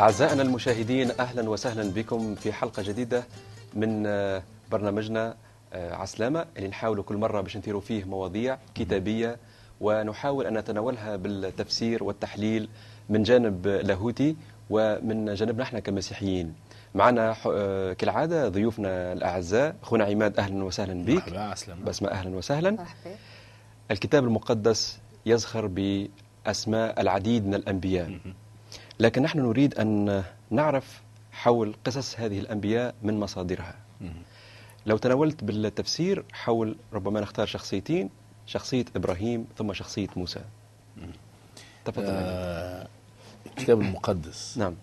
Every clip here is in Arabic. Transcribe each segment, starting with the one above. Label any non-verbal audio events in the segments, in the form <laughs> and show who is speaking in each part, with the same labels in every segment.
Speaker 1: أعزائنا المشاهدين أهلا وسهلا بكم في حلقة جديدة من آه، برنامجنا آه، عسلامة اللي نحاول كل مرة باش نثيروا فيه مواضيع كتابية ونحاول أن نتناولها بالتفسير والتحليل من جانب لاهوتي ومن جانبنا إحنا كمسيحيين. معنا آه، كالعادة ضيوفنا الأعزاء أخونا عماد أهلا وسهلا بك
Speaker 2: مرحبا عسلامة.
Speaker 1: بسمة أهلا وسهلا.
Speaker 3: مرحبا
Speaker 1: الكتاب المقدس يزخر بأسماء العديد من الأنبياء. لكن نحن نريد أن نعرف حول قصص هذه الأنبياء من مصادرها. لو تناولت بالتفسير حول ربما نختار شخصيتين شخصية إبراهيم ثم شخصية موسى. تفضل.
Speaker 2: آه الكتاب المقدس
Speaker 1: نعم.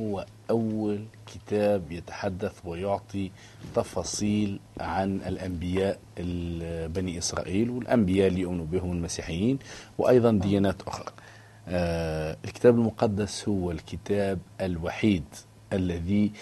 Speaker 2: هو أول كتاب يتحدث ويعطي تفاصيل عن الأنبياء ال- بني إسرائيل والأنبياء اللي يؤمنوا بهم المسيحيين وأيضا ديانات أخرى. آه الكتاب المقدس هو الكتاب الوحيد الذي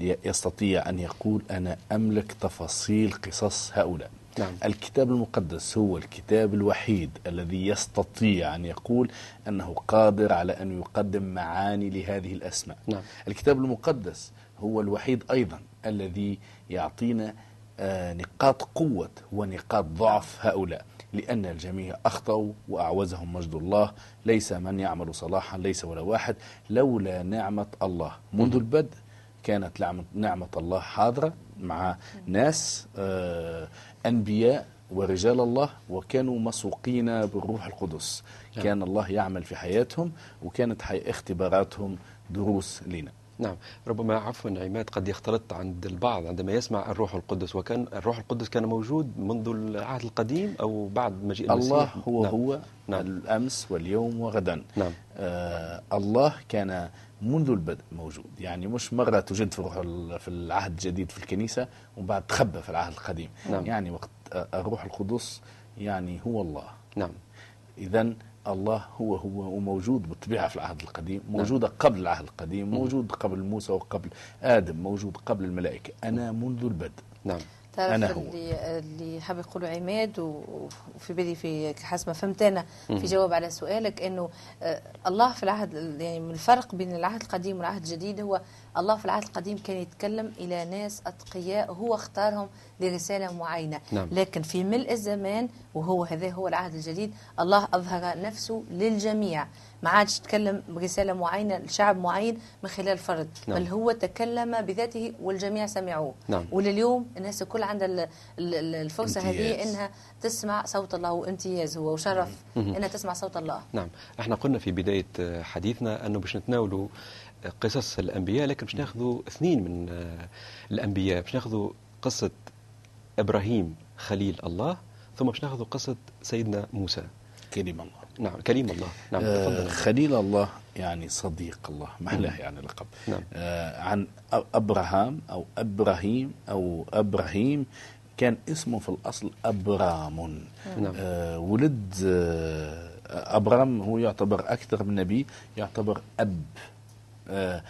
Speaker 2: يستطيع أن يقول أنا أملك تفاصيل قصص هؤلاء
Speaker 1: نعم.
Speaker 2: الكتاب المقدس هو الكتاب الوحيد الذي يستطيع أن يقول أنه قادر على أن يقدم معاني لهذه الأسماء
Speaker 1: نعم.
Speaker 2: الكتاب المقدس هو الوحيد أيضا الذي يعطينا نقاط قوة ونقاط ضعف هؤلاء لأن الجميع أخطأوا وأعوزهم مجد الله. ليس من يعمل صلاحا ليس ولا واحد لولا نعمة الله. منذ البدء كانت نعمة, الله حاضرة مع ناس آه، أنبياء ورجال الله وكانوا مسوقين بالروح القدس. كان الله يعمل في حياتهم وكانت حي اختباراتهم دروس لنا.
Speaker 1: نعم ربما عفوا عماد قد يختلط عند البعض عندما يسمع الروح القدس وكان الروح القدس كان موجود منذ العهد القديم أو بعد مجيء المسيح
Speaker 2: الله هو
Speaker 1: نعم.
Speaker 2: هو
Speaker 1: نعم.
Speaker 2: الأمس واليوم وغدا
Speaker 1: نعم.
Speaker 2: آه الله كان منذ البدء موجود يعني مش مرة توجد في الروح ال- في العهد الجديد في الكنيسة ومن بعد تخبى في العهد القديم
Speaker 1: نعم.
Speaker 2: يعني وقت آه، الروح القدس يعني هو الله
Speaker 1: نعم
Speaker 2: إذا الله هو هو وموجود بالطبيعة في العهد القديم موجودة قبل العهد القديم موجود قبل موسى وقبل آدم موجود قبل الملائكة. أنا منذ البدء.
Speaker 1: نعم.
Speaker 3: تعرف
Speaker 2: أنا هو.
Speaker 3: اللي اللي حاب يقولوا عماد وفي بالي في حسب ما فهمت أنا في جواب على سؤالك إنه آه، الله في العهد يعني من الفرق بين العهد القديم والعهد الجديد هو الله في العهد القديم كان يتكلم إلى ناس أتقياء هو اختارهم لرسالة معينة
Speaker 1: نعم.
Speaker 3: لكن في ملء الزمان وهو هذا هو العهد الجديد الله أظهر نفسه للجميع ما عادش تكلم برسالة معينة لشعب معين من خلال فرد
Speaker 1: نعم.
Speaker 3: بل هو تكلم بذاته والجميع سمعوه
Speaker 1: نعم.
Speaker 3: ولليوم الناس الكل عندها ال- ال- ال- الفرصة هذه. إنها تسمع صوت الله وامتياز هو وشرف إنها تسمع صوت الله
Speaker 1: نعم إحنا قلنا في بداية حديثنا أنه باش نتناولوا قصص الأنبياء لكن باش ناخذوا اثنين من الأنبياء باش ناخذوا قصة إبراهيم خليل الله ثم باش ناخذوا قصة سيدنا موسى
Speaker 2: كلمة الله.
Speaker 1: نعم كليم الله. نعم
Speaker 2: آه خليل الله يعني صديق الله محلاه يعني لقب.
Speaker 1: نعم.
Speaker 2: آه عن أبراهام أو أبراهيم أو أبراهيم كان اسمه في الأصل أبرام.
Speaker 1: نعم.
Speaker 2: آه ولد آه أبرام هو يعتبر أكثر من نبي يعتبر أب. آه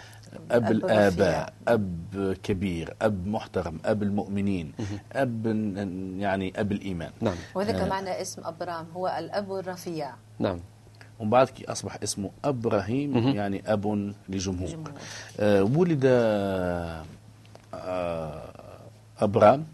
Speaker 2: أب الآباء. أب كبير أب محترم أب المؤمنين أب يعني أب الإيمان.
Speaker 1: نعم.
Speaker 3: وذاك معنى اسم أبرام هو الأب الرفيع.
Speaker 1: نعم.
Speaker 2: ومن بعد كي أصبح اسمه أبراهيم يعني أب لجمهور.
Speaker 3: جمهور.
Speaker 2: آه ولد آه أبرام.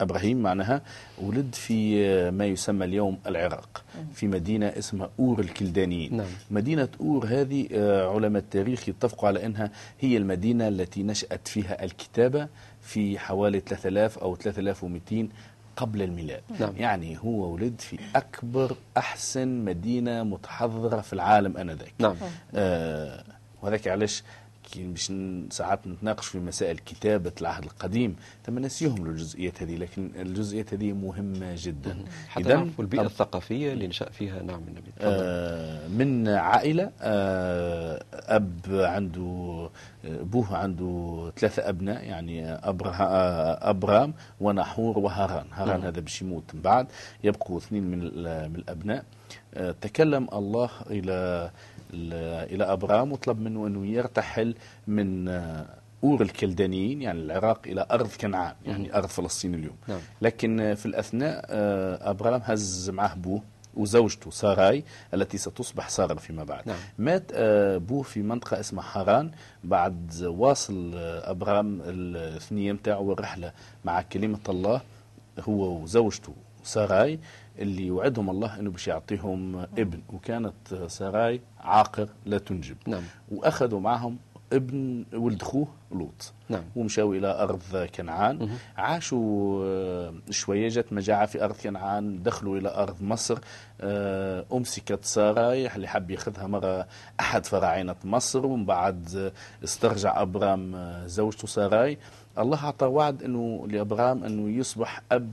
Speaker 2: أبراهيم معناها ولد في ما يسمى اليوم العراق في مدينة اسمها أور الكلدانيين.
Speaker 1: نعم.
Speaker 2: مدينة أور هذه آه، علماء التاريخ يتفقوا على أنها هي المدينة التي نشأت فيها الكتابة في حوالي 3000 أو 3200 قبل الميلاد.
Speaker 1: نعم.
Speaker 2: يعني هو ولد في أكبر أحسن مدينة متحضرة في العالم آنذاك.
Speaker 1: نعم.
Speaker 2: آه وهذاك علاش ن- ساعات نتناقش في مسائل كتابة العهد القديم تم يهملوا الجزئيات هذه لكن الجزئيات هذه مهمة جدا.
Speaker 1: حتى
Speaker 2: إذن
Speaker 1: نعرفوا البيئة
Speaker 2: أب-
Speaker 1: الثقافية اللي نشأ فيها نعم النبي.
Speaker 2: آه، من عائلة آه، أب عنده أبوه عنده ثلاثة أبناء يعني آه، أبرام ونحور وهاران هاران هذا باش يموت من بعد. يبقوا اثنين من من الأبناء. آه، تكلم الله إلى إلى أبرام وطلب منه أنه يرتحل من آه، أور الكلدانيين يعني العراق إلى أرض كنعان يعني أرض فلسطين اليوم
Speaker 1: نعم.
Speaker 2: لكن في الأثناء آه، أبرام هز معه أبوه وزوجته ساراي التي ستصبح سارة فيما بعد
Speaker 1: نعم.
Speaker 2: مات آه، أبوه في منطقة اسمها حران بعد واصل آه، أبرام الثنية متاعه والرحلة مع كلمة الله هو وزوجته ساراي اللي وعدهم الله إنه باش يعطيهم ابن. وكانت ساراي عاقر لا تنجب.
Speaker 1: نعم.
Speaker 2: وأخذوا معهم ابن ولد اخوه لوط.
Speaker 1: نعم.
Speaker 2: ومشاو إلى أرض كنعان. عاشوا آه، شوية جت مجاعة في أرض كنعان دخلوا إلى أرض مصر. آه، أمسكت ساراي اللي حب يأخذها مرة أحد فراعنه مصر. ومن بعد آه، استرجع أبرام آه، زوجته ساراي الله أعطى وعد إنه لأبرام إنه يصبح أب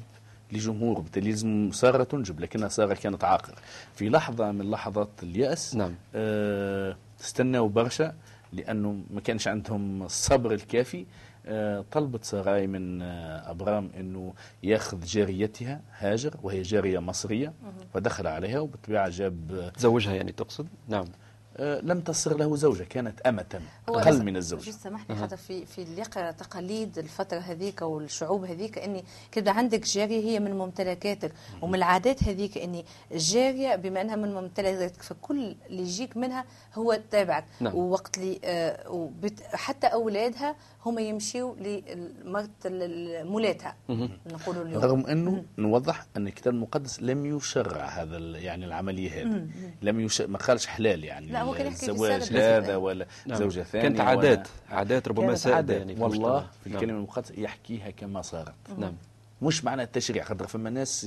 Speaker 2: لجمهور بالتالي لازم سارة تنجب لكنها سارة كانت عاقر في لحظة من لحظات اليأس
Speaker 1: نعم.
Speaker 2: آه، استنوا برشا لأنه ما كانش عندهم الصبر الكافي. آه، طلبت سراي من آه، أبرام إنه ياخذ جاريتها هاجر وهي جارية مصرية فدخل عليها وبالطبيعة جاب آه،
Speaker 1: تزوجها يعني تقصد؟ نعم.
Speaker 2: لم تصر له زوجة كانت أقل
Speaker 3: بس-
Speaker 2: من الزوجة.
Speaker 3: جيت سامحني حتى في في اللي يقرا تقاليد الفترة هذيك والشعوب هذيك إني كده عندك جارية هي من ممتلكاتك ومن العادات هذيك إني الجاريه بما أنها من ممتلكاتك فكل اللي يجيك منها هو تابعك.
Speaker 1: نعم.
Speaker 3: ووقت اللي آه حتى أولادها هم يمشيوا لمرت مولاتها نقولوا اليوم.
Speaker 2: رغم إنه نوضح أن الكتاب المقدس لم يشرع هذا يعني العملية هذه. لم يش... ما قالش حلال يعني.
Speaker 3: لا، هو كان يحكي بس.
Speaker 2: هذا ولا
Speaker 1: نعم.
Speaker 2: زوجة ثانية
Speaker 1: كانت عادات عادات ربما
Speaker 2: عادات.
Speaker 1: يعني في
Speaker 2: والله. في
Speaker 1: نعم.
Speaker 2: الكلمة المقدسه يحكيها كما صارت
Speaker 1: نعم
Speaker 2: مش معنى التشريع خاطر فما ناس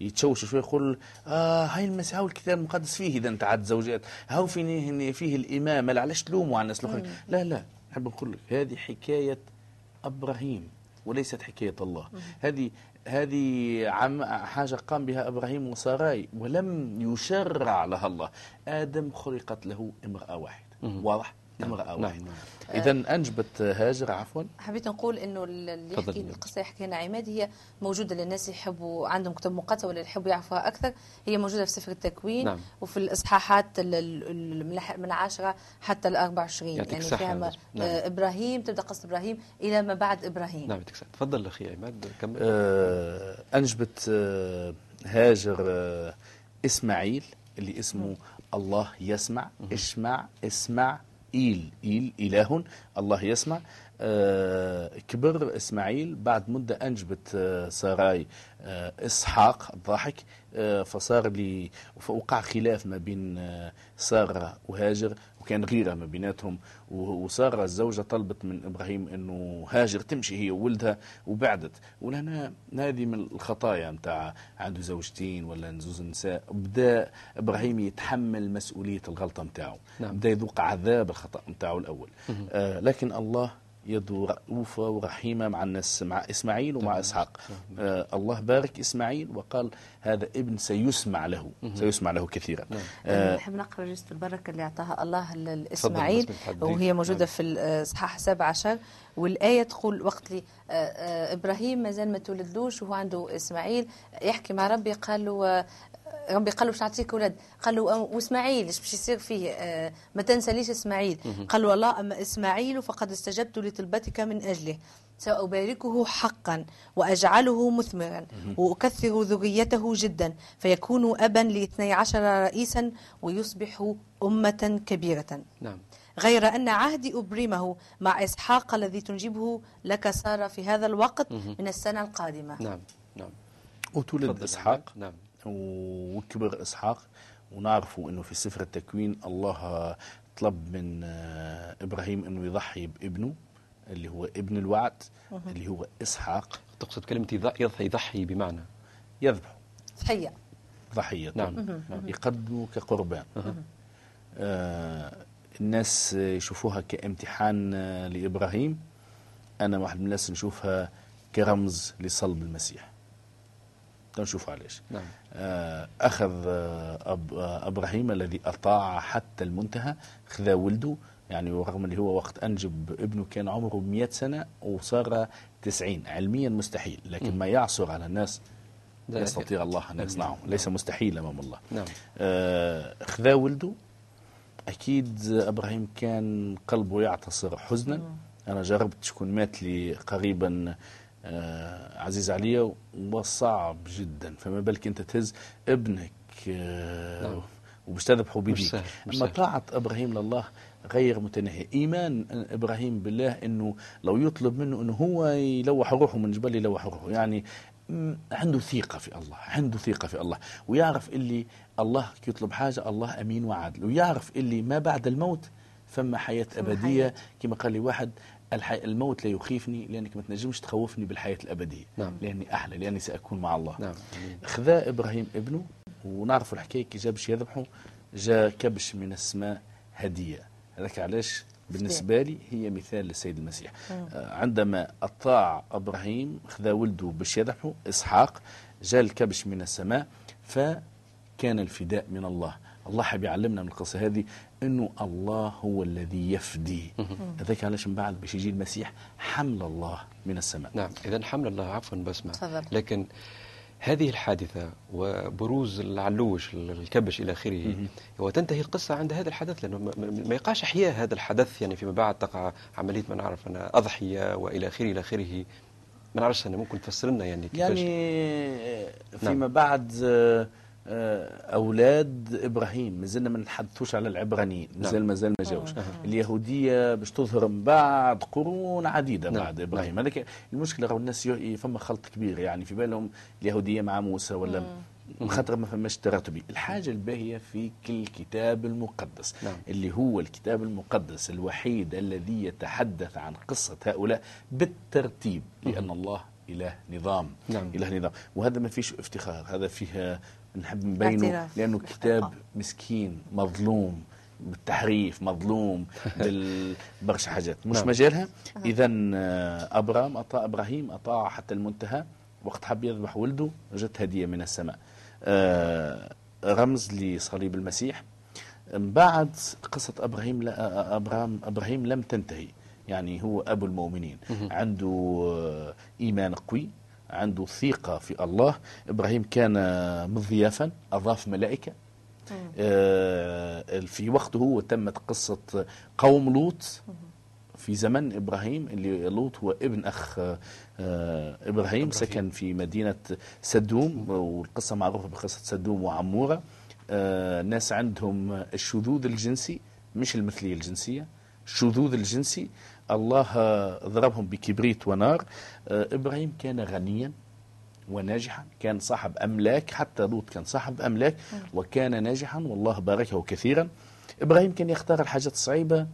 Speaker 2: يتشوشوا شوية يقول آه هاي المس هاو الكتاب المقدس فيه إذا أنت عاد زوجات هاو فيه فيه الإمامة لا علاش تلوموا على الناس الآخرين لا لا نحب نقول لك هذه حكاية إبراهيم وليست حكاية الله هذه هذه عم حاجة قام بها إبراهيم وساراي ولم يشرع لها الله. آدم خلقت له امرأة واحدة. واضح؟ امرأة
Speaker 1: نعم،
Speaker 2: واحدة
Speaker 1: نعم.
Speaker 2: اذا أنجبت هاجر عفوا
Speaker 3: حبيت نقول إنه اللي يحكي
Speaker 1: تفضل.
Speaker 3: القصة يحكيها عماد هي موجودة للناس يحبوا عندهم كتب مقدسة ولا يحبوا يعرفوها أكثر هي موجودة في سفر التكوين
Speaker 1: نعم.
Speaker 3: وفي الإصحاحات ال- ال- ال- من 10 حتى ال 24
Speaker 1: يعطيك
Speaker 3: يعني فيها.
Speaker 1: نعم.
Speaker 3: إبراهيم تبدأ قصة إبراهيم إلى ما بعد إبراهيم
Speaker 1: نعم يعطيك الصحة. تفضل أخي عماد كمل
Speaker 2: آه، أنجبت آه، هاجر آه، إسماعيل اللي اسمه الله يسمع اسمع اسمع إيل إيل إله الله يسمع. آه، كبر إسماعيل بعد مدة أنجبت آه، ساراي آه، إسحاق الضاحك فصار لي فوقع خلاف ما بين سارة وهاجر. وكان غيرة ما بيناتهم وسارة الزوجة طلبت من إبراهيم أنه هاجر تمشي هي وولدها وبعدت. ولهنا هذه من الخطايا متاع عنده زوجتين ولا زوج نساء بدا إبراهيم يتحمل مسؤولية الغلطة متاعه
Speaker 1: نعم.
Speaker 2: بدا يذوق عذاب الخطأ متاعه الأول. آه لكن الله يده رؤوفة ورحيمة مع الناس مع إسماعيل ومع إسحاق. آه الله بارك إسماعيل وقال هذا ابن سيسمع له. سيسمع له كثيرا.
Speaker 3: نحب نقرا جزء البركة اللي أعطاها الله ل- لإسماعيل
Speaker 1: بسم الله الحديث.
Speaker 3: وهي موجودة
Speaker 1: نعم.
Speaker 3: في الاصحاح 17 والآية تقول وقت لي آه، آه، إبراهيم مازال ما تولدلوش وهو عنده إسماعيل. يحكي مع ربي قال له آه، ربي قال له باش نعطيك أولاد قال له وإسماعيل إيش باش يصير فيه؟ آه، ما تنساليش إسماعيل. قال له الله اما إسماعيل فقد استجبت لطلبتك من أجله. سأباركه حقا وأجعله مثمرا وأكثر ذريته جدا فيكون أبا لاثني عشر رئيسا ويصبح أمة كبيرة.
Speaker 1: نعم.
Speaker 3: غير أن عهدي أبرمه مع إسحاق الذي تنجبه لك سارة في هذا الوقت من السنة القادمة.
Speaker 1: نعم نعم.
Speaker 2: وتولد إسحاق.
Speaker 1: نعم.
Speaker 2: وكبر إسحاق ونعرفوا أنه في سفر التكوين الله طلب من آه، إبراهيم أنه يضحي بابنه اللي هو ابن الوعد اللي هو إسحاق.
Speaker 1: تقصد كلمة يض- يضحي يضحي بمعنى؟
Speaker 2: يذبح
Speaker 3: تحية.
Speaker 2: ضحية.
Speaker 1: نعم. نعم.
Speaker 2: يقدمه كقربان. آه الناس يشوفوها كامتحان آه، لإبراهيم. أنا واحد من الناس نشوفها كرمز لصلب المسيح. نشوف علاش
Speaker 1: نعم.
Speaker 2: آه، أخذ آه، أب آه، إبراهيم الذي أطاع حتى المنتهى خذا ولده يعني ورغم اللي هو وقت أنجب ابنه كان عمره 100 سنة وصار 90 علميا مستحيل لكن ما يعصر على الناس
Speaker 1: لا
Speaker 2: يستطيع الله أن يصنعه. ليس مستحيل أمام الله.
Speaker 1: نعم.
Speaker 2: آه، خذا ولده. أكيد إبراهيم كان قلبه يعتصر حزنا. أنا جربت شكون مات لي قريبا عزيز عليا وصعب جدا. فما بالك أنت تهز ابنك آه،
Speaker 1: نعم.
Speaker 2: بيديك
Speaker 1: سهل، مش أما.
Speaker 2: طاعة إبراهيم لله غير متناهية. إيمان إبراهيم بالله إنه لو يطلب منه إنه هو يلوح روحه من جبل يلوح روحه. يعني عنده ثقة في الله عنده ثقة في الله. ويعرف اللي الله يطلب حاجة الله أمين وعادل. ويعرف اللي ما بعد الموت فما حياة أبدية. كما قال لي واحد الحي... الموت لا يخيفني لأنك ما تنجمش تخوفني بالحياة الأبدية.
Speaker 1: نعم.
Speaker 2: لأني أحلى لأني سأكون مع الله.
Speaker 1: نعم.
Speaker 2: خذا إبراهيم ابنه ونعرف الحكاية كي جا باش يذبحه جاء كبش من السماء هدية. هذاك علاش؟ بالنسبة لي هي مثال للسيد المسيح. آه، عندما أطاع إبراهيم خذا ولده باش يذبحه إسحاق جاء الكبش من السماء فكان الفداء من الله. الله حاب يعلمنا من القصة هذه إنه الله هو الذي يفدي. هذاك علاش من بعد باش يجي المسيح حمل الله من السماء.
Speaker 1: نعم إذا حمل الله عفوا بسمة
Speaker 3: تفضل.
Speaker 1: لكن هذه الحادثة وبروز العلوش الكبش إلى آخره وتنتهي القصة عند هذا الحدث لأنه ما- يقعش أحياء هذا الحدث يعني فيما بعد تقع عملية ما نعرف أنا أضحية وإلى آخره إلى آخره. ما نعرفش أنا ممكن تفسر لنا يعني كيفاش؟
Speaker 2: يعني فيما
Speaker 1: نعم.
Speaker 2: بعد آه، أولاد إبراهيم. مازلنا ما نتحدثوش على العبرانيين. مازال مازال ما جاوش. اليهودية باش تظهر من بعد قرون عديدة
Speaker 1: نعم.
Speaker 2: بعد إبراهيم. هذاك المشكلة راهو الناس فما خلط كبير يعني في بالهم اليهودية مع موسى ولا خاطر ما فماش تراتبي الحاجة الباهية في الكتاب المقدس.
Speaker 1: نعم.
Speaker 2: اللي هو الكتاب المقدس الوحيد الذي يتحدث عن قصة هؤلاء بالترتيب. لأن الله إله نظام.
Speaker 1: نعم.
Speaker 2: إله نظام. وهذا ما فيش افتخار. هذا فيه نحب نبينه. لأنه كتاب مسكين مظلوم بالتحريف مظلوم <laughs> بالبرشا حاجات. مش
Speaker 1: نعم.
Speaker 2: مجالها؟ اذا آه، أبرام اطاع إبراهيم اطاع حتى المنتهى. وقت حب يذبح ولده جت هدية من السماء. آه، رمز لصليب المسيح. من بعد قصة إبراهيم لا أبراهيم إبراهيم لم تنتهي. يعني هو أبو المؤمنين. عنده آه، إيمان قوي. عنده ثقة في الله. إبراهيم كان مضيافا أضاف ملائكة. آه، في وقته هو تمت قصة قوم لوط. في زمن إبراهيم اللي لوط هو ابن أخ آه، إبراهيم سكن في مدينة سدوم والقصة معروفة بقصة سدوم وعمورة. آه، ناس عندهم الشذوذ الجنسي مش المثلية الجنسية. الشذوذ الجنسي. الله ضربهم بكبريت ونار. آه، إبراهيم كان غنيا وناجحا كان صاحب أملاك حتى لوط كان صاحب أملاك وكان ناجحا والله باركه كثيرا. إبراهيم كان يختار الحاجات الصعيبة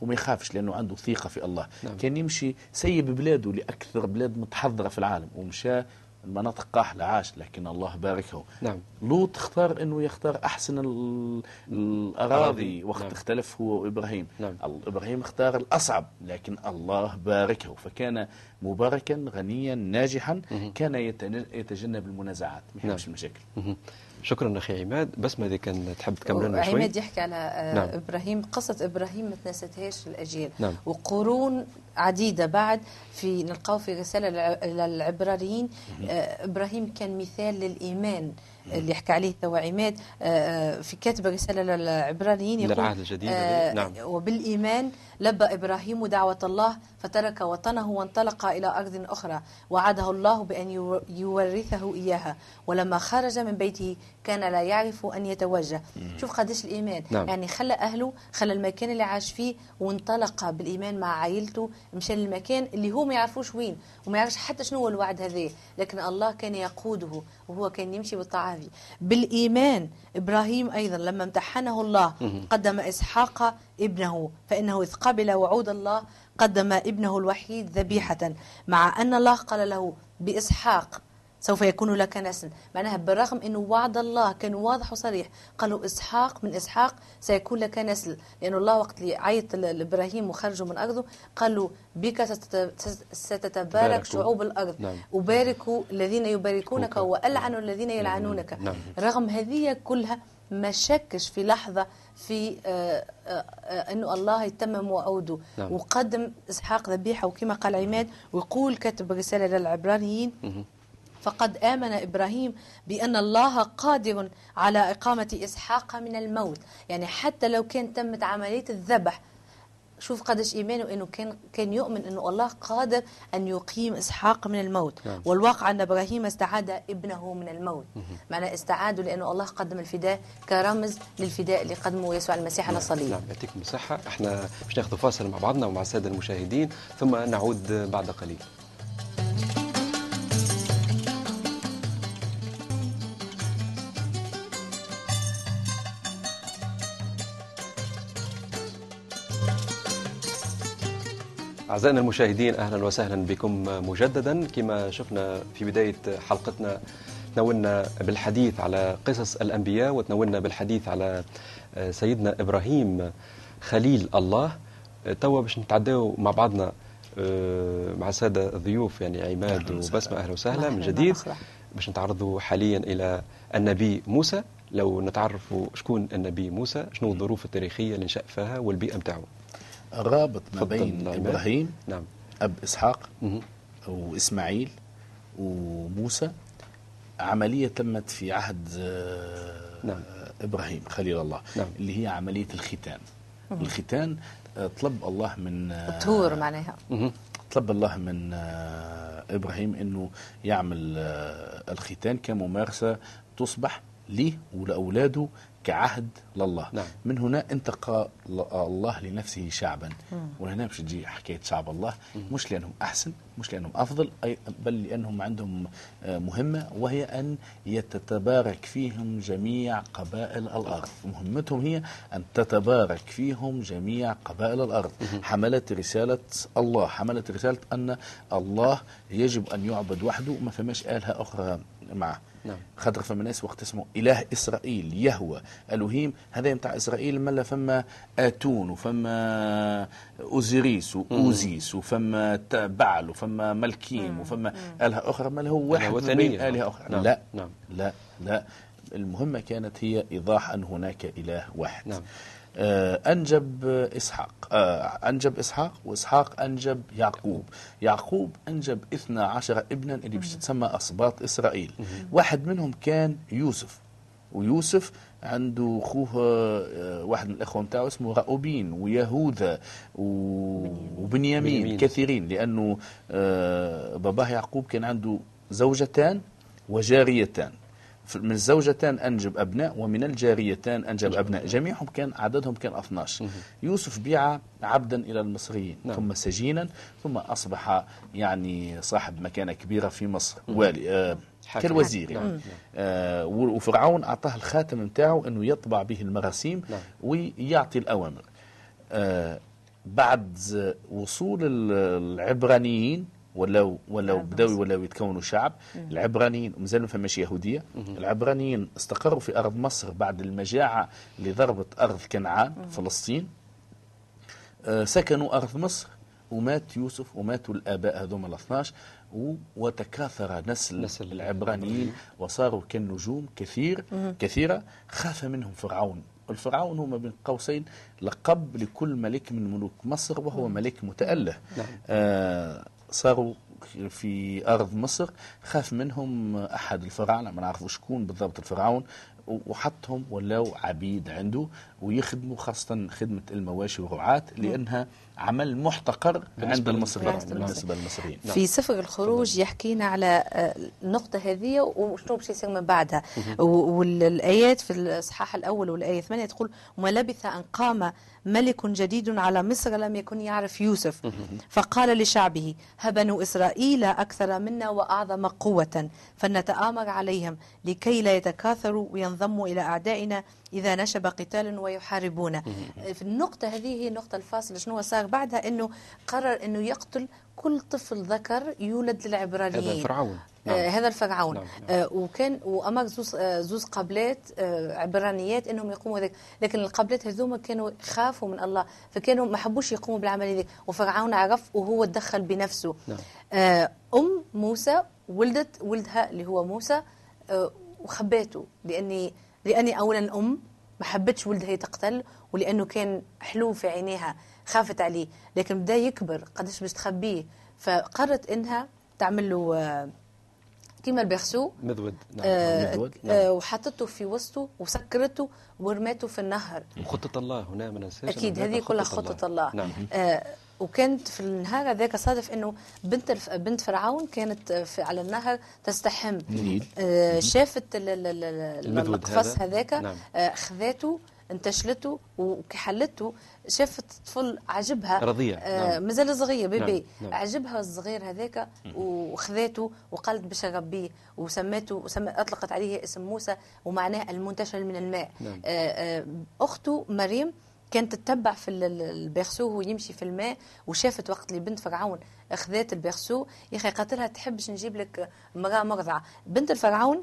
Speaker 2: وما يخافش لأنه عنده ثقة في الله.
Speaker 1: نعم.
Speaker 2: كان يمشي سيب بلاده لأكثر بلاد متحضرة في العالم ومشى المناطق قاحلة عاش لكن الله باركه.
Speaker 1: نعم.
Speaker 2: لوط اختار إنه يختار أحسن ال-
Speaker 1: الأراضي
Speaker 2: وقت
Speaker 1: نعم.
Speaker 2: اختلف هو وإبراهيم.
Speaker 1: نعم.
Speaker 2: إبراهيم اختار الأصعب لكن الله باركه. فكان مباركا غنيا ناجحا. كان يتن- يتجنب المنازعات ما يحبش المشاكل.
Speaker 1: مهم. شكرا أخي عماد. بسمة إذا كان تحب تكمل لنا شوي.
Speaker 3: عماد يحكي على آه،
Speaker 1: نعم.
Speaker 3: إبراهيم. قصة إبراهيم ما تنستهاش الأجيال.
Speaker 1: نعم.
Speaker 3: وقرون عديدة بعد في نلقاو في رسالة للع- للعبرانيين. آه، إبراهيم كان مثال للإيمان اللي يحكي عليه توا عماد. آه، آه، في كاتب رسالة للعبرانيين يقول
Speaker 1: للعهد الجديد نعم.
Speaker 3: وبالإيمان لبى إبراهيم دعوة الله فترك وطنه وانطلق إلى أرض أخرى وعده الله بأن يو- يورثه إياها. ولما خرج من بيته كان لا يعرف أن يتوجه. شوف قديش الإيمان.
Speaker 1: نعم.
Speaker 3: يعني خلى أهله خلى المكان اللي عاش فيه وانطلق بالإيمان مع عائلته. مشى للمكان اللي هو ما يعرفوش وين وما يعرفش حتى شنو هو الوعد هذا لكن الله كان يقوده وهو كان يمشي بالطاعة هذه. بالإيمان إبراهيم أيضا لما امتحنه الله قدم إسحاق ابنه فإنه إذ قبل وعود الله قدم ابنه الوحيد ذبيحة. مع أن الله قال له بإسحاق سوف يكون لك نسل معناها بالرغم أنه وعد الله كان واضح وصريح قالوا إسحاق من إسحاق سيكون لك نسل لأن الله وقت اللي عيط لإبراهيم وخرجوا من أرضه قال له بك ستت- ستتبارك. شعوب الأرض
Speaker 1: نعم.
Speaker 3: أبارك الذين يباركونك
Speaker 1: يباركوك.
Speaker 3: وألعن الذين يلعنونك
Speaker 1: نعم.
Speaker 3: رغم هذه كلها ما شكش في لحظة في آه، آه، آه، أنه الله يتمم وعوده
Speaker 1: نعم.
Speaker 3: وقدم إسحاق ذبيحة وكما قال عماد ويقول كتب رسالة للعبرانيين فقد آمن إبراهيم بأن الله قادر على إقامة إسحاق من الموت. يعني حتى لو كان تمت عملية الذبح شوف قديش إيمانه إنه كان كان يؤمن إنه الله قادر أن يقيم إسحاق من الموت.
Speaker 1: نعم.
Speaker 3: والواقع أن إبراهيم استعاد ابنه من الموت. معناه استعاده لأنه الله قدم الفداء كرمز للفداء اللي قدمه يسوع المسيح على الصليب.
Speaker 1: نعم يعطيكم الصحة. إحنا باش ناخذ فاصل مع بعضنا ومع السادة المشاهدين ثم نعود بعد قليل. أعزائنا المشاهدين أهلا وسهلا بكم مجددا. كما شفنا في بداية حلقتنا تناولنا بالحديث على قصص الأنبياء وتناولنا بالحديث على سيدنا إبراهيم خليل الله. توا باش نتعداو مع بعضنا آه، مع السادة الضيوف يعني عماد. وبسمة أهلا وسهلا من جديد. باش نتعرضوا حاليا إلى النبي موسى. لو نتعرفوا شكون النبي موسى شنو الظروف التاريخية اللي نشأ فيها والبيئة متاعه.
Speaker 2: الرابط ما بين
Speaker 1: عماد.
Speaker 2: إبراهيم
Speaker 1: نعم
Speaker 2: أب إسحاق
Speaker 1: مهم.
Speaker 2: وإسماعيل وموسى عملية تمت في عهد آه،
Speaker 1: نعم.
Speaker 2: إبراهيم خليل الله
Speaker 1: نعم.
Speaker 2: اللي هي عملية الختان الختان آه، طلب الله من آه،
Speaker 3: الطهور معناها.
Speaker 2: طلب الله من إبراهيم إنه يعمل الختان كممارسة تصبح ليه ولأولاده كعهد لله.
Speaker 1: نعم.
Speaker 2: من هنا انتقى الله لنفسه شعبا. وهنا باش تجي حكاية شعب الله مش لأنهم أحسن مش لأنهم أفضل أي بل لأنهم عندهم آه، مهمة وهي أن يتتبارك فيهم جميع قبائل الأرض. مهمتهم هي أن تتبارك فيهم جميع قبائل الأرض. حملت رسالة الله. حملت رسالة أن الله يجب أن يعبد وحده وما فماش آلهة أخرى معه.
Speaker 1: نعم.
Speaker 2: خاطر فما ناس وقت اسمه إله إسرائيل يهوى ألوهيم هذا نتاع إسرائيل ملا فما آتون وفما أوزيريس وأوزيس وفما بعل وفما ملكيم وفما آلهة أخرى ملا هو واحد من. بين آلهة أخرى
Speaker 1: نعم.
Speaker 2: لا
Speaker 1: نعم.
Speaker 2: لا لا المهمة كانت هي ايضاح ان هناك إله واحد
Speaker 1: نعم.
Speaker 2: آه، أنجب إسحاق. آه، أنجب إسحاق وإسحاق أنجب يعقوب. يعقوب أنجب 12 ابنا اللي باش تسمى أسباط إسرائيل. واحد منهم كان يوسف. ويوسف عنده أخوه آه، واحد من الإخوة نتاعو اسمه راؤوبين ويهوذا وبنيامين.
Speaker 1: بنيامين.
Speaker 2: كثيرين لأنه باباه يعقوب كان عنده زوجتان وجاريتان. من الزوجتان أنجب أبناء ومن الجاريتان أنجب أبناء جميعهم كان عددهم كان 12 يوسف بيع عبدا إلى المصريين
Speaker 1: نعم.
Speaker 2: ثم سجينا ثم أصبح يعني صاحب مكانة كبيرة في مصر والي آه. كالوزير
Speaker 1: نعم.
Speaker 2: يعني آه و- وفرعون أعطاه الخاتم نتاعو أنه يطبع به المراسيم
Speaker 1: نعم.
Speaker 2: ويعطي الأوامر آه بعد وصول ال- العبرانيين ولو ولو
Speaker 3: عرب
Speaker 2: بداوا
Speaker 3: مصر.
Speaker 2: ولاو يتكونوا شعب. العبرانيين مازالوا ما فماش يهودية. العبرانيين استقروا في أرض مصر بعد المجاعة اللي ضربت أرض كنعان فلسطين. آه، سكنوا أرض مصر. ومات يوسف وماتوا الآباء هذوما ال 12 و- وتكاثر نسل,
Speaker 1: نسل
Speaker 2: العبرانيين. وصاروا كالنجوم كثير كثيرة. خاف منهم فرعون. الفرعون هو ما بين قوسين لقب لكل ملك من ملوك مصر وهو ملك متأله.
Speaker 1: نعم.
Speaker 2: آه صاروا في أرض مصر خاف منهم أحد الفراعنة ما نعرفوا شكون بالضبط الفرعون وحطهم ولاو عبيد عنده. ويخدموا خاصة خدمة المواشي والرعاة لأنها عمل محتقر عند المصريين. بالنسبة للمصريين.
Speaker 3: في سفر الخروج يحكينا على آه، النقطة هذه وشنو باش يصير من بعدها. والآيات في الإصحاح الأول والآية 8 تقول وما لبث أن قام ملك جديد على مصر لم يكن يعرف يوسف فقال لشعبه ها بنو إسرائيل أكثر منا وأعظم قوة فلنتآمر عليهم لكي لا يتكاثروا وينضموا إلى أعدائنا إذا نشب قتال ويحاربون في النقطة هذه هي النقطة الفاصلة شنو صار بعدها أنه قرر أنه يقتل كل طفل ذكر يولد للعبرانيين
Speaker 1: هذا فرعون
Speaker 3: نعم.
Speaker 1: نعم.
Speaker 3: آه هذا الفرعون
Speaker 1: نعم،
Speaker 3: نعم. آه وكان وأمر زوز آه زوز قبلات آه عبرانيات إنهم يقوموا ذلك لكن القبلات هذوما كانوا خافوا من الله فكانوا ما حبوش يقوموا بالعملية ذي وفرعون عرف وهو تدخل بنفسه
Speaker 1: نعم.
Speaker 3: آه أم موسى ولدت ولدها اللي هو موسى آه وخباته لأني لأني اولا الام ما حبتش ولدها يتقتل ولأنه كان حلو في عينيها خافت عليه. لكن بدا يكبر قداش باش تخبيه. فقررت إنها تعمل له آه كيما البيرسو
Speaker 1: مذود نعم
Speaker 3: آه
Speaker 2: مذود،
Speaker 3: آه وحطته في وسطه وسكرته ورماته في النهر.
Speaker 1: وخطة الله هنا ما ننساش أكيد
Speaker 3: هذه كلها خطة الله.
Speaker 1: نعم.
Speaker 3: آه وكانت في النهار هذاك صادف إنه بنت. بنت فرعون كانت في على النهر تستحم. آه شافت القفص
Speaker 1: هذا.
Speaker 3: هذاك
Speaker 1: نعم.
Speaker 3: آه خذاته انتشلته وكحلته شافت طفل عجبها
Speaker 1: رضيع،
Speaker 3: آه
Speaker 1: نعم.
Speaker 3: مازال صغير بيبي
Speaker 1: نعم، نعم.
Speaker 3: عجبها الصغير هذاك وخذاته وقالت باش اربيه وسماته وسمى أطلقت عليه اسم موسى ومعناه المنتشل من الماء
Speaker 1: نعم.
Speaker 3: آه، آه، أخته مريم كانت تتبع في ال- ال- ال berceau وهو يمشي في الماء وشافت وقت اللي بنت فرعون أخذت ال berceau. يا أخي قالت تحبش نجيب لك امراه مرضعة. بنت الفرعون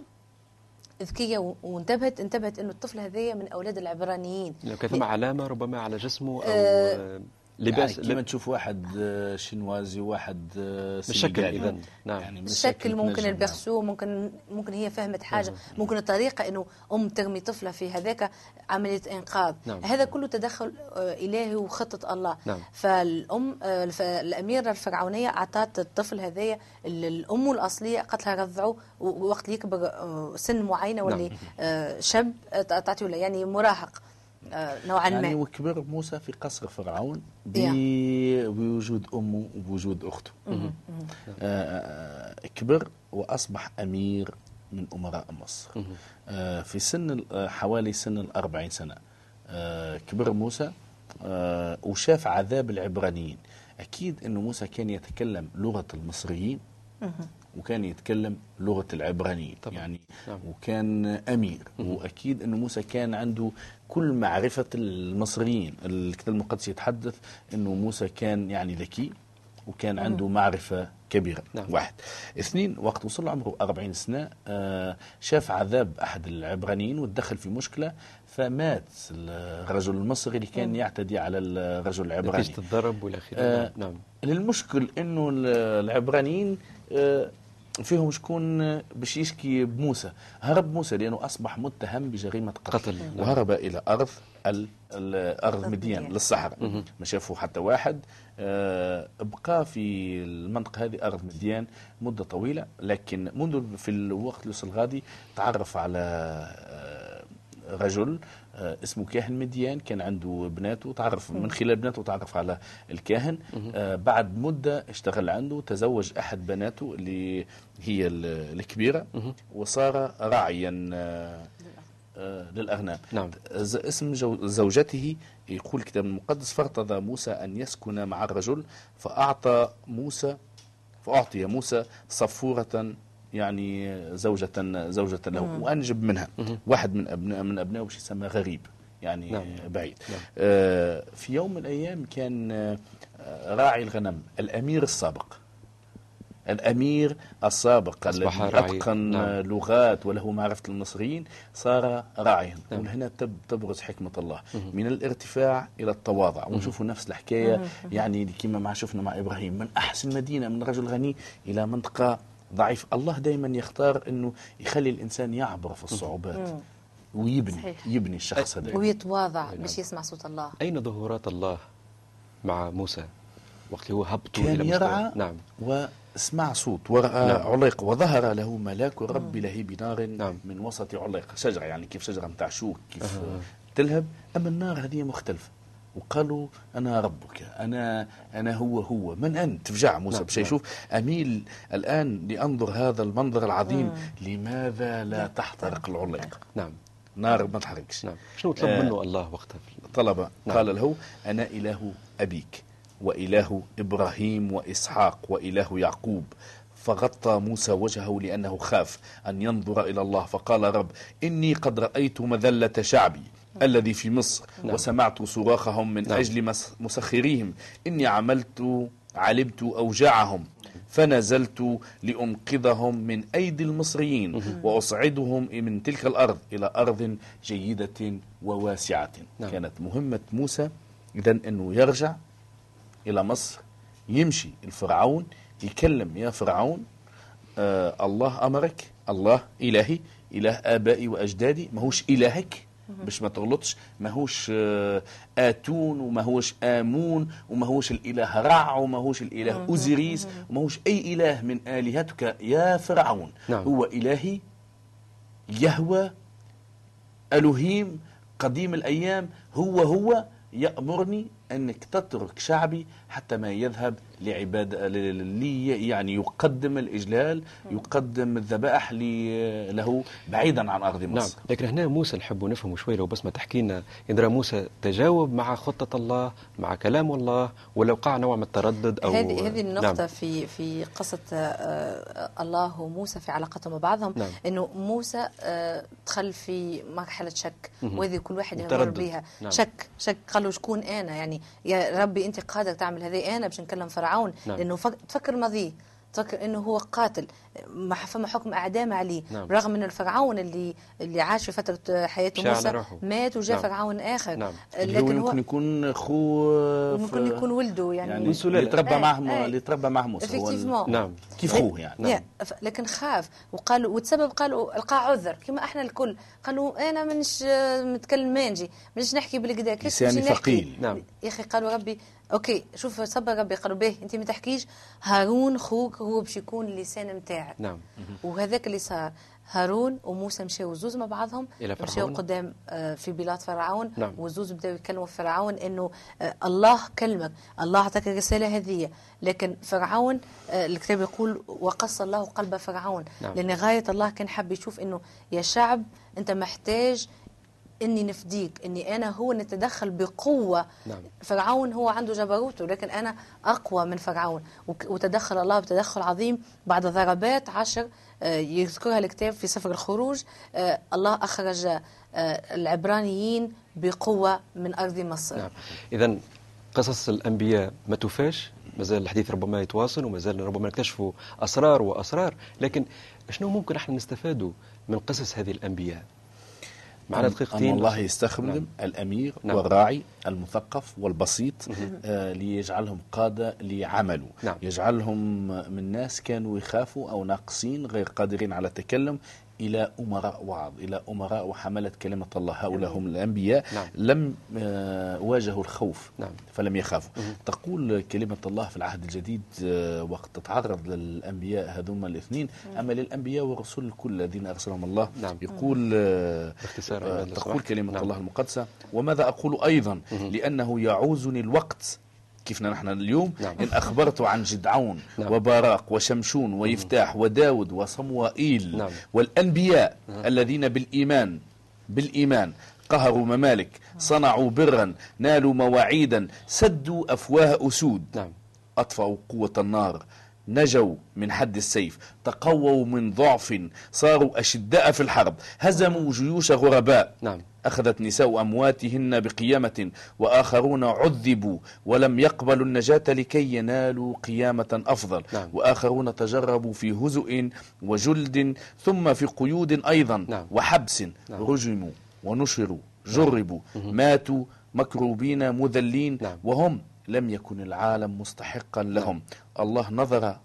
Speaker 3: ذكية و- وانتبهت انتبهت إنه الطفل هذايا من أولاد العبرانيين.
Speaker 1: لو كان ثم علامة ربما على جسمه
Speaker 3: آه،
Speaker 1: آه، لباس
Speaker 2: يعني كما تشوف واحد آه، شنوازي وواحد آه،
Speaker 1: بالشكل
Speaker 2: سنغالي.
Speaker 1: إذن نعم
Speaker 2: يعني
Speaker 3: الشكل ممكن
Speaker 2: تنجم،
Speaker 3: ال berceau ممكن ممكن هي فهمت حاجة ممكن الطريقة إنه أم ترمي طفلها في هذاك عملية إنقاذ
Speaker 1: نعم.
Speaker 3: هذا كله تدخل آه، الهي وخطه الله
Speaker 1: نعم.
Speaker 3: فالأم الأميرة الفرعونية أعطت الطفل هذايا ال- الأم الأصلية قالت لها رضعه ووقت يكبر سن معينة واللي
Speaker 1: نعم.
Speaker 3: شاب تعطيه يعني مراهق نوعا
Speaker 2: يعني
Speaker 3: ما.
Speaker 2: وكبر موسى في قصر فرعون. بوجود أمه وبوجود أخته. آه، آه، كبر وأصبح أمير من أمراء مصر. آه، في سن ال- آه، حوالي سن الأربعين سنة. آه، كبر موسى آه، وشاف عذاب العبرانيين. أكيد إنه موسى كان يتكلم لغة المصريين. وكان يتكلم لغة العبرانيين
Speaker 1: طبعا.
Speaker 2: يعني
Speaker 1: نعم.
Speaker 2: وكان أمير. وأكيد إنه موسى كان عنده كل معرفة المصريين. الكتاب المقدس يتحدث إنه موسى كان يعني ذكي وكان عنده معرفة كبيرة.
Speaker 1: نعم.
Speaker 2: واحد. اثنين وقت وصل عمره 40 سنة آه، شاف عذاب أحد العبرانيين وتدخل في مشكلة فمات الرجل المصري اللي كان يعتدي على الرجل العبراني.
Speaker 1: نتيجة الضرب والى آخره
Speaker 2: آه،
Speaker 1: نعم.
Speaker 2: للمشكل إنه ال- العبرانيين آه، فيهم شكون باش يشكي بموسى. هرب موسى لأنه أصبح متهم بجريمة قتل,
Speaker 1: قتل،.
Speaker 2: وهرب إلى أرض ال- ال- أرض
Speaker 3: أرض
Speaker 2: مديان. للصحراء. ما شافوا حتى واحد. آه، بقى في المنطقة هذه أرض مديان مدة طويلة لكن منذ في الوقت اللي وصل غادي تعرف على آه، رجل اسمه كاهن مديان كان عنده بناته تعرف من خلال بناته تعرف على الكاهن. آه، بعد مدة اشتغل عنده تزوج أحد بناته اللي هي ال- الكبيرة وصار راعيا آه، آه، للأغنام.
Speaker 1: نعم.
Speaker 2: اسم زوجته يقول الكتاب المقدس فارتضى موسى أن يسكن مع الرجل فأعطى موسى فأعطي موسى صفورة يعني زوجة زوجة له. وأنجب منها. واحد من أبناء من أبنائه باش يسمى غريب يعني
Speaker 1: نعم.
Speaker 2: بعيد.
Speaker 1: نعم.
Speaker 2: آه في يوم من الأيام كان آه، راعي الغنم الأمير السابق. الأمير السابق الذي. أتقن
Speaker 1: نعم.
Speaker 2: لغات وله معرفة المصريين صار راعيا.
Speaker 1: نعم.
Speaker 2: وهنا تب تبرز حكمة الله. من الارتفاع إلى التواضع. ونشوفوا نفس الحكاية. يعني كما ما شفنا مع إبراهيم. من أحسن مدينة من رجل غني إلى منطقة ضعيف. الله دائما يختار أنه يخلي الإنسان يعبر في الصعوبات ويبني
Speaker 3: صحيح.
Speaker 2: يبني الشخص هذا.
Speaker 3: ويتواضع باش يسمع صوت الله.
Speaker 1: أين ظهورات الله مع موسى؟ وقت اللي هو هبطوا
Speaker 2: كان
Speaker 1: إلى
Speaker 2: يرعى
Speaker 1: نعم.
Speaker 2: واسمع صوت ورأى
Speaker 1: نعم.
Speaker 2: عليق وظهر له ملاك رب لهيب نار
Speaker 1: نعم.
Speaker 2: من وسط عليق. شجرة يعني كيف شجرة متاع شوك كيف تلهب. أما النار هذه مختلفة. وقالوا أنا ربك أنا أنا هو هو. من أنت؟ فجع موسى
Speaker 1: نعم،
Speaker 2: باش
Speaker 1: نعم.
Speaker 2: يشوف أميل الآن لأنظر هذا المنظر العظيم. لماذا لا تحترق العليق
Speaker 1: نعم.
Speaker 2: نار ما تحرقش.
Speaker 1: نعم. شنو طلب
Speaker 2: آه.
Speaker 1: منه الله وقتها
Speaker 2: طلب.
Speaker 1: نعم.
Speaker 2: قال له أنا إله أبيك وإله إبراهيم وإسحاق وإله يعقوب. فغطى موسى وجهه لأنه خاف أن ينظر إلى الله. فقال رب إني قد رأيت مذلة شعبي. الذي في مصر.
Speaker 1: نعم.
Speaker 2: وسمعت صراخهم من
Speaker 1: نعم.
Speaker 2: أجل مس- مسخريهم. إني عملت علمت أوجاعهم فنزلت لأنقذهم من أيدي المصريين. وأصعدهم من تلك الأرض إلى أرض جيدة وواسعة.
Speaker 1: نعم.
Speaker 2: كانت مهمة موسى. إذا أنه يرجع إلى مصر. يمشي الفرعون. يكلم يا فرعون آه الله أمرك. الله إلهي. إله آبائي وأجدادي. ما هوش إلهك؟ باش ما تغلطش ماهوش آه، آتون وماهوش آمون وماهوش الإله رع وماهوش الإله أوزيريس وماهوش أي إله من آلهتك يا فرعون.
Speaker 1: نعم.
Speaker 2: هو إلهي يهوى الوهيم قديم الأيام هو هو يأمرني أنك تترك شعبي حتى ما يذهب لعباد لي يعني يقدم الإجلال يقدم الذبائح له بعيدا عن أرض
Speaker 1: نعم
Speaker 2: مصر
Speaker 1: لكن هنا موسى نحب نفهم شوي لو بس ما تحكي لنا يندرى موسى تجاوب مع خطة الله مع كلام الله ولا وقع نوع من التردد أو
Speaker 3: هذه هذه النقطة
Speaker 1: نعم.
Speaker 3: في في قصة آه، الله وموسى في علاقتهم مع بعضهم
Speaker 1: نعم.
Speaker 3: إنه موسى آه، دخل في مرحلة شك. وهذه كل واحد يمر. بها
Speaker 1: نعم.
Speaker 3: شك شك قال له شكون أنا يعني يا ربي أنت قادر تعمل هذه أنا باش نكلم فرعون
Speaker 1: نعم.
Speaker 3: لأنه فك- تفكر ماضيه تفكر إنه هو قاتل ما فما حكم إعدام عليه
Speaker 1: نعم.
Speaker 3: رغم ان الفرعون اللي اللي عاش في فترة حياته موسى
Speaker 1: روحه.
Speaker 3: مات وجاء
Speaker 1: نعم.
Speaker 3: فرعون آخر
Speaker 1: نعم.
Speaker 2: اللي هو
Speaker 3: لكن
Speaker 2: يمكن
Speaker 3: هو
Speaker 2: يكون أخوه
Speaker 3: ممكن يكون ولده يعني,
Speaker 2: يعني. اللي تربى
Speaker 3: إيه،
Speaker 2: معه. اللي تربى معه موسى هو.
Speaker 1: نعم
Speaker 2: كيف اخوه يعني
Speaker 1: نعم.
Speaker 3: لكن خاف وقالوا وتسبب قالوا القى عذر كما إحنا الكل قالوا أنا منش آه، متكلم مانجي منش نحكي بالقدا كيف
Speaker 2: لساني
Speaker 3: باش نحكي؟
Speaker 2: ثقيل.
Speaker 1: نعم.
Speaker 3: يا أخي قالوا ربي okay شوف صبر ربي قالوا به أنت ما تحكيش هارون خوك هو باش يكون اللسان نتاعك
Speaker 1: نعم.
Speaker 3: وهذاك اللي صار هارون وموسى مشاو زوز مع بعضهم مشاو. قدام آه، في بلاد فرعون.
Speaker 1: نعم.
Speaker 3: وزوز بداوا يكلموا فرعون إنه آه، الله كلمك. الله أعطاك الرساله هذه. لكن فرعون آه، الكتاب يقول وقسى الله قلب فرعون.
Speaker 1: نعم.
Speaker 3: لأن غاية الله كان حاب يشوف إنه يا شعب أنت محتاج إني نفديك إني أنا هو نتدخل بقوة.
Speaker 1: نعم.
Speaker 3: فرعون هو عنده جبروته لكن أنا أقوى من فرعون. وتدخل الله بتدخل عظيم بعد ضربات عشر آه، يذكرها الكتاب في سفر الخروج. آه، الله أخرج آه، العبرانيين بقوة من أرض مصر.
Speaker 1: نعم. إذا قصص الأنبياء ما توفاش مازال الحديث ربما يتواصل ومازال ربما نكتشفوا أسرار وأسرار لكن شنو ممكن إحنا نستفادوا من قصص هذه الأنبياء؟ معنا دقيقتين
Speaker 2: أن الله يستخدم
Speaker 1: نعم.
Speaker 2: الأمير
Speaker 1: نعم.
Speaker 2: والراعي المثقف والبسيط آه ليجعلهم قادة لعمله
Speaker 1: نعم.
Speaker 2: يجعلهم من ناس كانوا يخافوا أو ناقصين غير قادرين على التكلم إلى أمراء وعظ إلى أمراء وحملة كلمة الله هؤلاء هم الأنبياء.
Speaker 1: نعم.
Speaker 2: لم آه واجهوا الخوف.
Speaker 1: نعم.
Speaker 2: فلم يخافوا. تقول كلمة الله في العهد الجديد آه، وقت تتعرض للأنبياء هذوما الاثنين أما للأنبياء والرسل الكل الذين أرسلهم الله؟
Speaker 1: نعم.
Speaker 2: يقول آه،
Speaker 1: باختصار
Speaker 2: تقول. كلمة
Speaker 1: نعم.
Speaker 2: الله المقدسة. وماذا أقول أيضا؟ لأنه يعوزني الوقت كيفنا نحن اليوم؟
Speaker 1: نعم.
Speaker 2: إن أخبرت عن جدعون
Speaker 1: نعم.
Speaker 2: وباراق وشمشون ويفتاح وداود وصموئيل
Speaker 1: نعم.
Speaker 2: والأنبياء الذين بالإيمان بالإيمان قهروا ممالك صنعوا برا نالوا مواعيدا سدوا أفواه أسود.
Speaker 1: نعم.
Speaker 2: أطفأوا قوة النار نجوا من حد السيف تقووا من ضعف صاروا أشداء في الحرب هزموا جيوش غرباء.
Speaker 1: نعم.
Speaker 2: أخذت نساء أمواتهن بقيامة وآخرون عذبوا ولم يقبلوا النجاة لكي ينالوا قيامة أفضل
Speaker 1: نعم.
Speaker 2: وآخرون تجربوا في هزء وجلد ثم في قيود أيضا
Speaker 1: نعم.
Speaker 2: وحبس
Speaker 1: نعم.
Speaker 2: رجموا ونشروا جربوا ماتوا مكروبين مذلين
Speaker 1: نعم.
Speaker 2: وهم لم يكن العالم مستحقا لهم الله نظر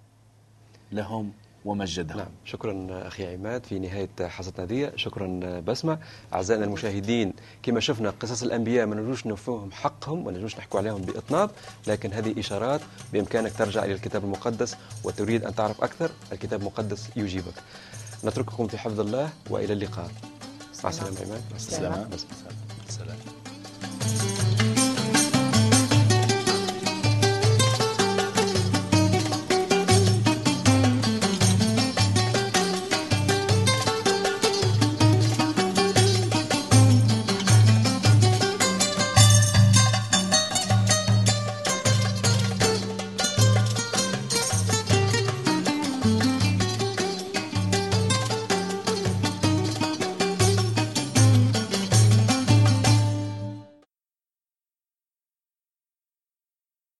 Speaker 2: لهم ومجدهم
Speaker 1: نعم. شكرا أخي عماد في نهاية حصتنا دي شكرا بسمة. أعزائنا المشاهدين كما شفنا قصص الأنبياء ما نجوش نوفوهم حقهم ما نجوش نحكوا عليهم بإطناب لكن هذه إشارات بإمكانك ترجع إلى الكتاب المقدس وتريد أن تعرف أكثر الكتاب المقدس يجيبك. نترككم في حفظ الله وإلى اللقاء. مع السلامة عماد. مع
Speaker 2: السلام
Speaker 1: بس.
Speaker 2: السلام